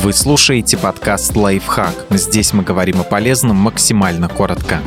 Вы слушаете подкаст «Лайфхак». Здесь мы говорим о полезном максимально коротко.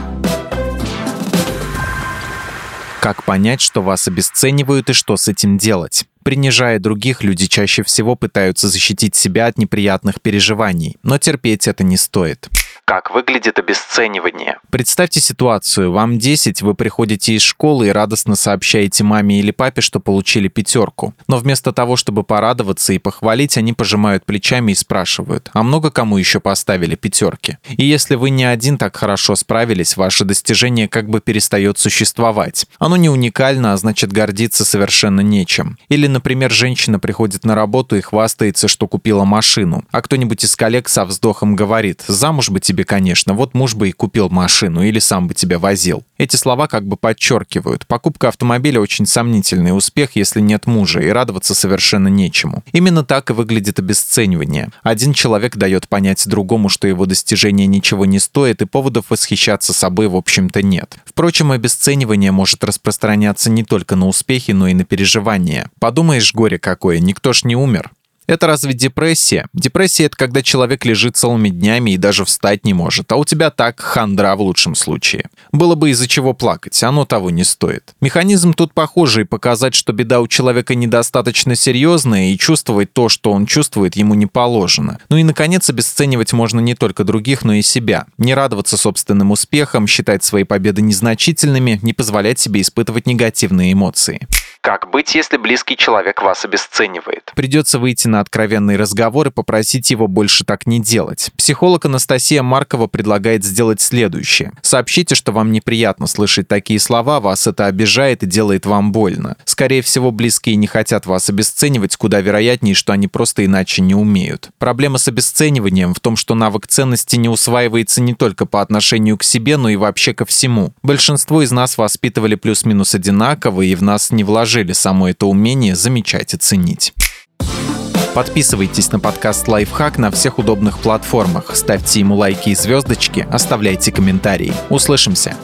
Как понять, что вас обесценивают и что с этим делать? Принижая других, люди чаще всего пытаются защитить себя от неприятных переживаний, но терпеть это не стоит. Как выглядит обесценивание? Представьте ситуацию. Вам 10, вы приходите из школы и радостно сообщаете маме или папе, что получили пятерку. Но вместо того, чтобы порадоваться и похвалить, они пожимают плечами и спрашивают, а много кому еще поставили пятерки? И если вы не один так хорошо справились, ваше достижение как бы перестает существовать. Оно не уникально, а значит гордиться совершенно нечем. Или, например, женщина приходит на работу и хвастается, что купила машину, а кто-нибудь из коллег со вздохом говорит, замуж бы тебе, конечно, вот муж бы и купил машину или сам бы тебя возил. Эти слова как бы подчеркивают. Покупка автомобиля очень сомнительный успех, если нет мужа, и радоваться совершенно нечему. Именно так и выглядит обесценивание. Один человек дает понять другому, что его достижение ничего не стоит, и поводов восхищаться собой, в общем-то, нет. Впрочем, обесценивание может распространяться не только на успехи, но и на переживания. Подумаешь, горе какое, никто ж не умер. Это разве депрессия? Депрессия — это когда человек лежит целыми днями и даже встать не может, а у тебя так хандра в лучшем случае. Было бы из-за чего плакать, оно того не стоит. Механизм тут похожий, показать, что беда у человека недостаточно серьезная, и чувствовать то, что он чувствует, ему не положено. Ну и, наконец, обесценивать можно не только других, но и себя. Не радоваться собственным успехам, считать свои победы незначительными, не позволять себе испытывать негативные эмоции. Как быть, если близкий человек вас обесценивает? Придется выйти на откровенный разговор и попросить его больше так не делать. Психолог Анастасия Маркова предлагает сделать следующее. Сообщите, что вам неприятно слышать такие слова, вас это обижает и делает вам больно. Скорее всего, близкие не хотят вас обесценивать, куда вероятнее, что они просто иначе не умеют. Проблема с обесцениванием в том, что навык ценности не усваивается не только по отношению к себе, но и вообще ко всему. Большинство из нас воспитывали плюс-минус одинаково, и в нас не вложили вложили само это умение замечать и ценить. Подписывайтесь на подкаст «Лайфхак» на всех удобных платформах, ставьте ему лайки и звездочки, оставляйте комментарии. Услышимся!